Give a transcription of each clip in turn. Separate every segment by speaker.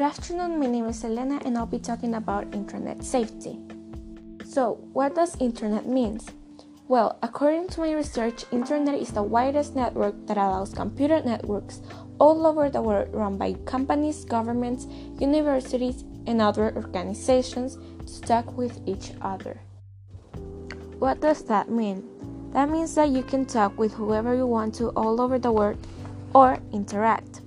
Speaker 1: Good afternoon, my name is Elena and I'll be talking about internet safety. So, what does internet mean? Well, according to my research, internet is the widest network that allows computer networks all over the world run by companies, governments, universities, and other organizations to talk with each other. What does that mean? That means that you can talk with whoever you want to all over the world or interact.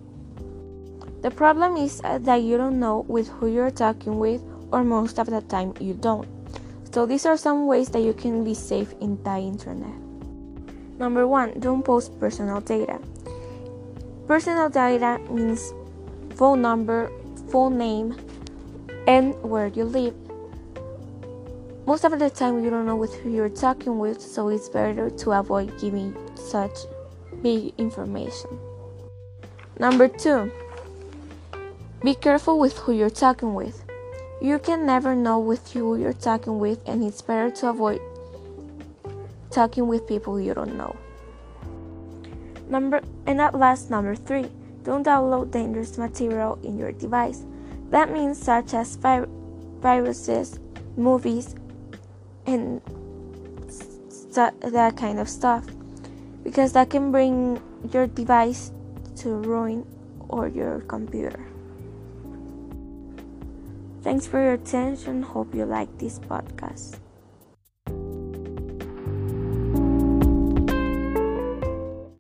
Speaker 1: The problem is uh, that you don't know with who you're talking with, or most of the time you don't. So, these are some ways that you can be safe in the internet. Number one, don't post personal data. Personal data means phone number, full name, and where you live. Most of the time, you don't know with who you're talking with, so it's better to avoid giving such big information. Number two, be careful with who you're talking with. You can never know with who you're talking with, and it's better to avoid talking with people you don't know. Number and at last, number three, don't download dangerous material in your device. That means such as vi- viruses, movies, and that kind of stuff, because that can bring your device to ruin or your computer. Thanks for your attention. Hope you like this podcast.